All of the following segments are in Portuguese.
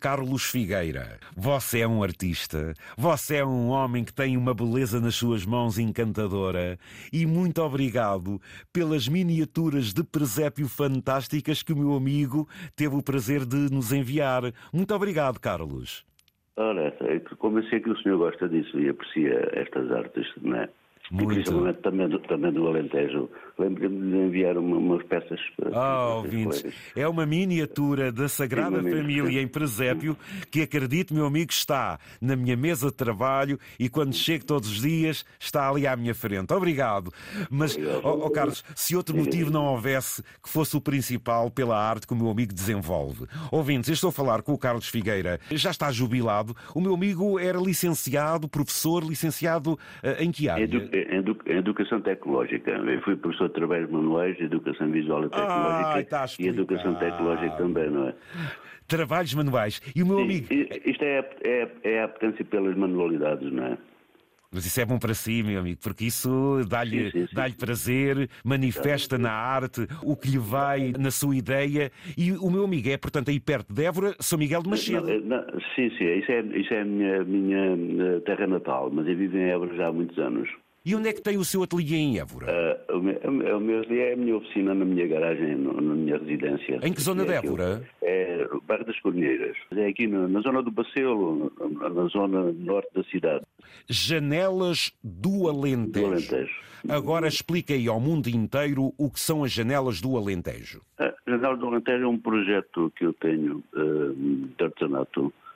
Carlos Figueira, você é um artista, você é um homem que tem uma beleza nas suas mãos encantadora e muito obrigado pelas miniaturas de presépio fantásticas que o meu amigo teve o prazer de nos enviar. Muito obrigado, Carlos. Ora, é como eu sei que o senhor gosta disso e aprecia estas artes, não é? Muito. E principalmente também do, também do Alentejo. Lembro-me de enviar uma, umas peças. para Ah, os ouvintes, colegas. é uma miniatura da Sagrada Sim, Família em presépio que, acredito, meu amigo, está na minha mesa de trabalho e quando chego todos os dias está ali à minha frente. Obrigado. Mas, ó ó, Carlos, se outro motivo não houvesse que fosse o principal pela arte que o meu amigo desenvolve. Ouvintes, eu estou a falar com o Carlos Figueira, já está jubilado. O meu amigo era licenciado, professor, licenciado eh, em que área? Educação tecnológica. Eu fui professor de trabalhos manuais, educação visual e tecnológica Ah, está e educação tecnológica também, não é? Trabalhos manuais. E o meu amigo. Isto é, a- é, é a apetência pelas manualidades, não é? Mas isso é bom para si, meu amigo, porque isso dá-lhe Sim, sim, sim. dá prazer, manifesta na arte o que lhe vai na sua ideia. E o meu amigo é, portanto, aí perto de Évora, São Miguel de. Não, não, sim, sim, isso é, isso é a minha, minha eh, terra natal, mas eu vivo em Évora já há muitos anos. E onde é que tem o seu ateliê em Évora? Ah, o, meu, o meu ateliê é a minha oficina na minha garagem, no- na minha residência. Em que zona É de Évora? É o bairro das Corneiras. É aqui na, na zona do Bacelo, na, na zona norte da cidade, Janelas do Alentejo. do Alentejo. Agora explica aí ao mundo inteiro o que são as janelas do Alentejo. A Janela do Alentejo é um projeto que eu tenho ah, de artesanato ah,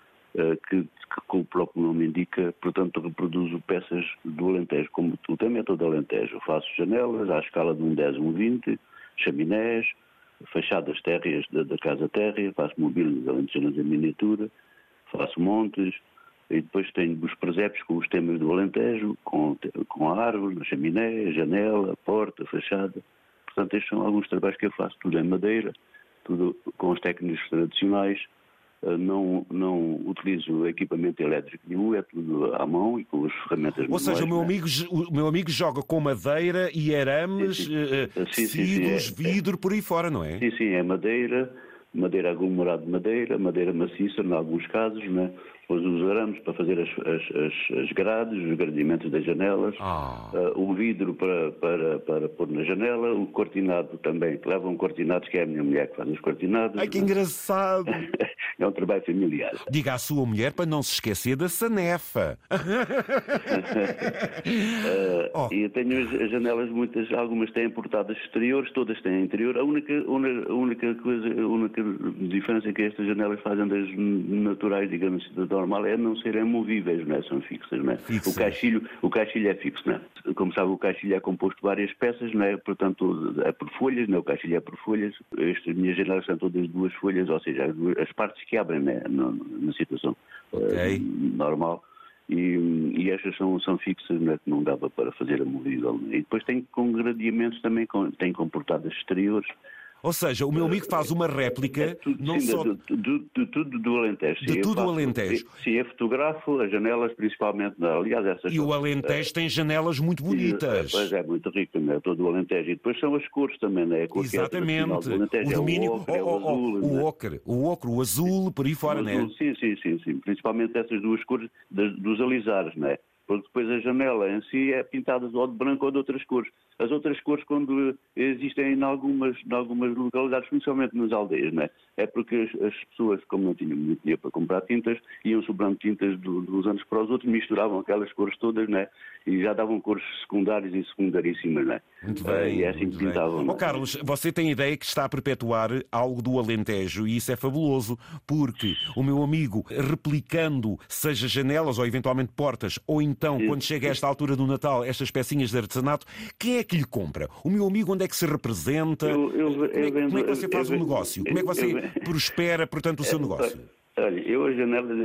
que, que, como o próprio nome indica, portanto, reproduzo peças do Alentejo, como o tema é todo Alentejo. Faço janelas à escala de um 10, um 20, chaminés, fachadas térreas da, da casa térrea, faço mobílias alentejanas em miniatura, faço montes, e depois tenho os presépios com os temas do Alentejo, com, com a árvore, chaminé, janela, porta, fachada. Portanto, estes são alguns trabalhos que eu faço, tudo em madeira, tudo com as técnicas tradicionais. Uh, Não, não utilizo equipamento elétrico nenhum, é tudo à mão e com as ferramentas Ou seja, o meu, manuais, amigo, o meu amigo joga com madeira e arames, Sim, sim. eh, eh, Sim, sim, sim, tecidos, é- é. vidro, por aí fora, não é? Sim, sim, é madeira, madeira aglomerada de madeira, madeira maciça, em alguns casos, né? Depois os arames para fazer as, as, as, as grades, os gradimentos das janelas, Ah. ah, o vidro para, para, para pôr na janela, o cortinado também, que levam cortinados, que é a minha mulher que faz os cortinados. Ai, que né? engraçado! É um trabalho familiar. Diga à sua mulher para não se esquecer da sanefa. Ah, Oh. E eu tenho as- as janelas, muitas, algumas têm portadas exteriores, todas têm interior. A única, uni- a única coisa, única diferença que estas janelas fazem das naturais, digamos assim, da normal, é não serem movíveis, não é? São fixas, não é? Fixas. O caixilho, o caixilho é fixo, não é? Como sabe, o caixilho é composto de várias peças, não é? Portanto, é por folhas, não é? O caixilho é por folhas. Estas minhas janelas são todas duas folhas, ou seja, as, duas- as partes que abrem, né? Na, na situação eh, normal. E, e estas são, são fixas, não, é? que não dava para fazer a movível. E depois tem com gradiamentos também, com, tem com portadas exteriores. Ou seja, o meu amigo faz uma É réplica, tudo, não sim, só. de, de- de tudo do Alentejo. De Sim, tudo o faço- Alentejo. Sim, eu fotografo as janelas, principalmente. Aliás, essas E o Alentejo tem janelas muito bonitas. Pois é, muito rico, não é? Todo o Alentejo. E depois são as cores também, é? A é tradicional Exatamente. Alentejo O é domínio, ocre, é oh, oh, oh, azul, o é? ocre, o ocre, o azul, por aí fora, O né? Sim, sim, sim, sim. Principalmente essas duas cores dos alisares, não é? Porque depois a janela em si é pintada ou de branco ou de outras cores. As outras cores, quando existem em algumas, em algumas localidades, principalmente nas aldeias, não é? Porque as, as pessoas, como não tinham muito dinheiro para comprar tintas, iam sobrando tintas do, dos anos para os outros, misturavam aquelas cores todas, não é? E já davam cores secundárias e secundaríssimas, não é? Muito bem. E é assim muito que pintavam. não Ó é? Carlos, você tem ideia que está a perpetuar algo do Alentejo e isso é fabuloso, porque o meu amigo, replicando, seja janelas ou eventualmente portas, ou então, quando chega a esta altura do Natal, estas pecinhas de artesanato, quem é que lhe compra? O meu amigo, onde é que se representa? Eu- eu- como, é, eu vendo- como é que você faz eu um negócio? Como é que você prospera, portanto, o seu negócio? Olha, eu as janelas,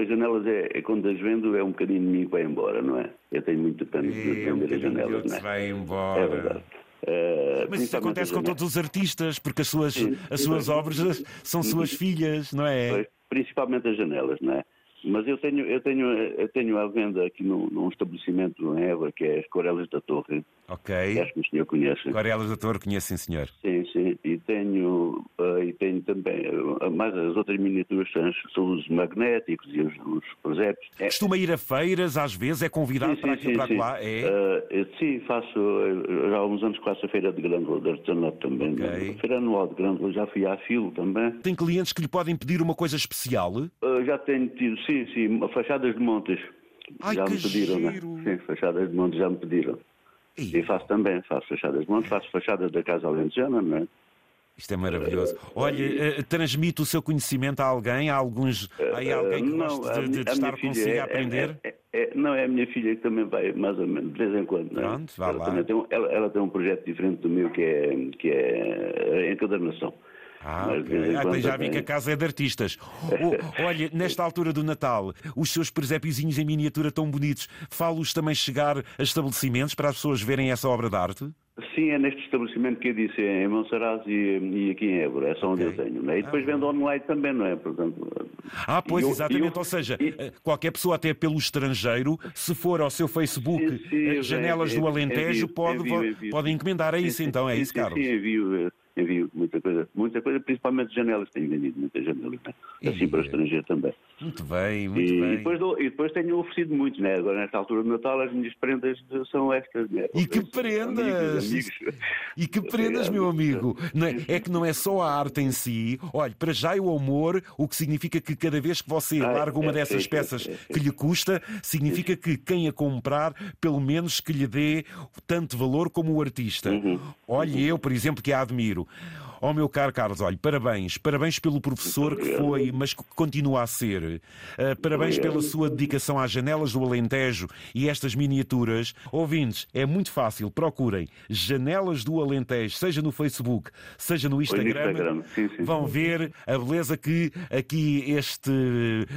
as janelas é, é quando as vendo é um bocadinho de mim que vai embora, não é? Eu tenho muito pena de É vender as janelas, não é? vai embora. É verdade. Eh, Mas isso acontece com todos os artistas, porque as suas, as suas obras são suas filhas, não é? Principalmente as janelas, não é? Mas eu tenho, eu tenho, eu tenho à venda aqui num, num estabelecimento em Évora, que é as Corelas da Torre, Ok. acho que o senhor conhece. Corelas da Torre, conhece, sim, senhor. Sim, sim. Tenho, uh, e tenho também, uh, mais as outras miniaturas são, são os magnéticos e os, os presépios. É. Costuma ir a feiras, às vezes, é convidado sim, para aqui para lá? É? Uh, sim, faço, já há alguns anos faço a feira de Grândola, de artesanato também. Okay. A feira anual de Grândola, já fui à filo também. Tem clientes que lhe podem pedir uma coisa especial? já tenho tido, sim, sim, fachadas de montes. Ai, já me pediram, né? Sim, fachadas de montes já me pediram. E faço também, faço fachadas de monte, faço fachadas da Casa Alentejana, não é? Isto é maravilhoso. Olha, uh, transmite o seu conhecimento a alguém? Há alguns. Há alguém que não, gosta de, de, de estar consigo é, a aprender? É, é, é, não, é a minha filha que também vai, mais ou menos, de vez em quando. Pronto, vá ela lá. Tem um, ela, ela, tem um projeto diferente do meu que é, que é a encadernação. Ah, okay. ah já vi que a casa é de artistas. Oh, olha, nesta altura do Natal, os seus presépiozinhos em miniatura tão bonitos, falo-os também chegar a estabelecimentos para as pessoas verem essa obra de arte? Sim, é neste estabelecimento que eu disse, é em Monsaraz e, e, aqui em Évora, é só onde okay. eu tenho. É? E depois ah, vendo online também, não é? Portanto, ah, pois, eu, exatamente. Eu, ou seja, e, eh, qualquer pessoa, até pelo estrangeiro, se for ao seu Facebook sim, eh, Janelas é, do Alentejo, envio, pode, envio, envio, pode encomendar. É isso então, é isso, Carlos? Sim, envio envio muita coisa, muita coisa, principalmente janelas, tenho vendido muitas janelas, né? assim para o estrangeiro também. Muito bem, muito e bem. Depois dou, e depois tenho oferecido muito, né? Agora, nesta altura do Natal, as minhas prendas são estas, né? E que prendas! Amigos, amigos. E que prendas, meu amigo! É, é, que não é só a arte em si, olha, para já é o amor, o que significa que cada vez que você ah, larga uma é, dessas é, peças é, é, que lhe custa, significa que quem a comprar, pelo menos que lhe dê tanto valor como o artista. Uhum. Olha, uhum. eu, por exemplo, que a admiro. Oh, meu caro Carlos, olha, parabéns. Parabéns pelo professor que foi, mas que continua a ser. Uh, parabéns pela sua dedicação às janelas do Alentejo e estas miniaturas. Ouvintes, é muito fácil. Procurem Janelas do Alentejo, seja no Facebook, seja no Instagram. Instagram. Sim, sim. Vão ver a beleza que aqui este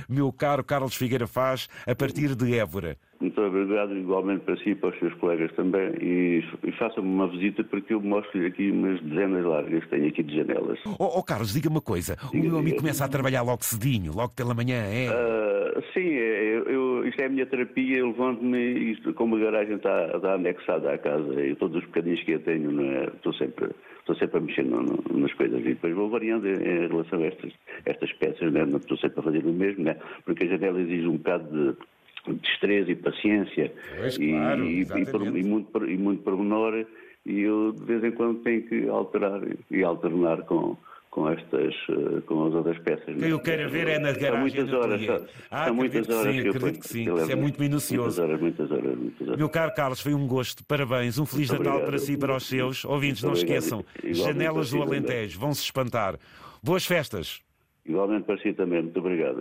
meu caro Carlos Figueira faz a partir de Évora. Muito obrigado, igualmente para si e para os seus colegas também. E, e façam-me uma visita porque eu mostro-lhe aqui umas dezenas largas que tenho aqui de janelas. Oh, oh Carlos, diga-me uma coisa. Diga, o meu amigo diga. começa a trabalhar logo cedinho, logo pela manhã, é? Uh, sim, é, eu, isto é a minha terapia. Eu levanto-me e como a garagem está, está anexada à casa e todos os bocadinhos que eu tenho, não é? estou sempre estou sempre a mexer no, no, nas coisas e depois vou variando em, em relação a estas, estas peças, né? não estou sempre a fazer o mesmo, né? porque a janela exige um bocado de destreza e paciência pois, e, claro, e, e, e, muito, e muito pormenor e eu de vez em quando tenho que alterar e alternar com, com estas eh, com as outras peças. Que eu quero ver é nas garagens. Há muitas horas, são, ah, são muitas horas sim, que eu acredito que sim, isso é muito minucioso. Muitas horas, muitas horas, muitas horas. Meu caro Carlos, foi um gosto. Parabéns, um feliz muito Natal obrigado. para si e para os seus. Ouvintes, não esqueçam, janelas do Alentejo, vão se espantar. Boas festas. Igualmente para si também, muito obrigado.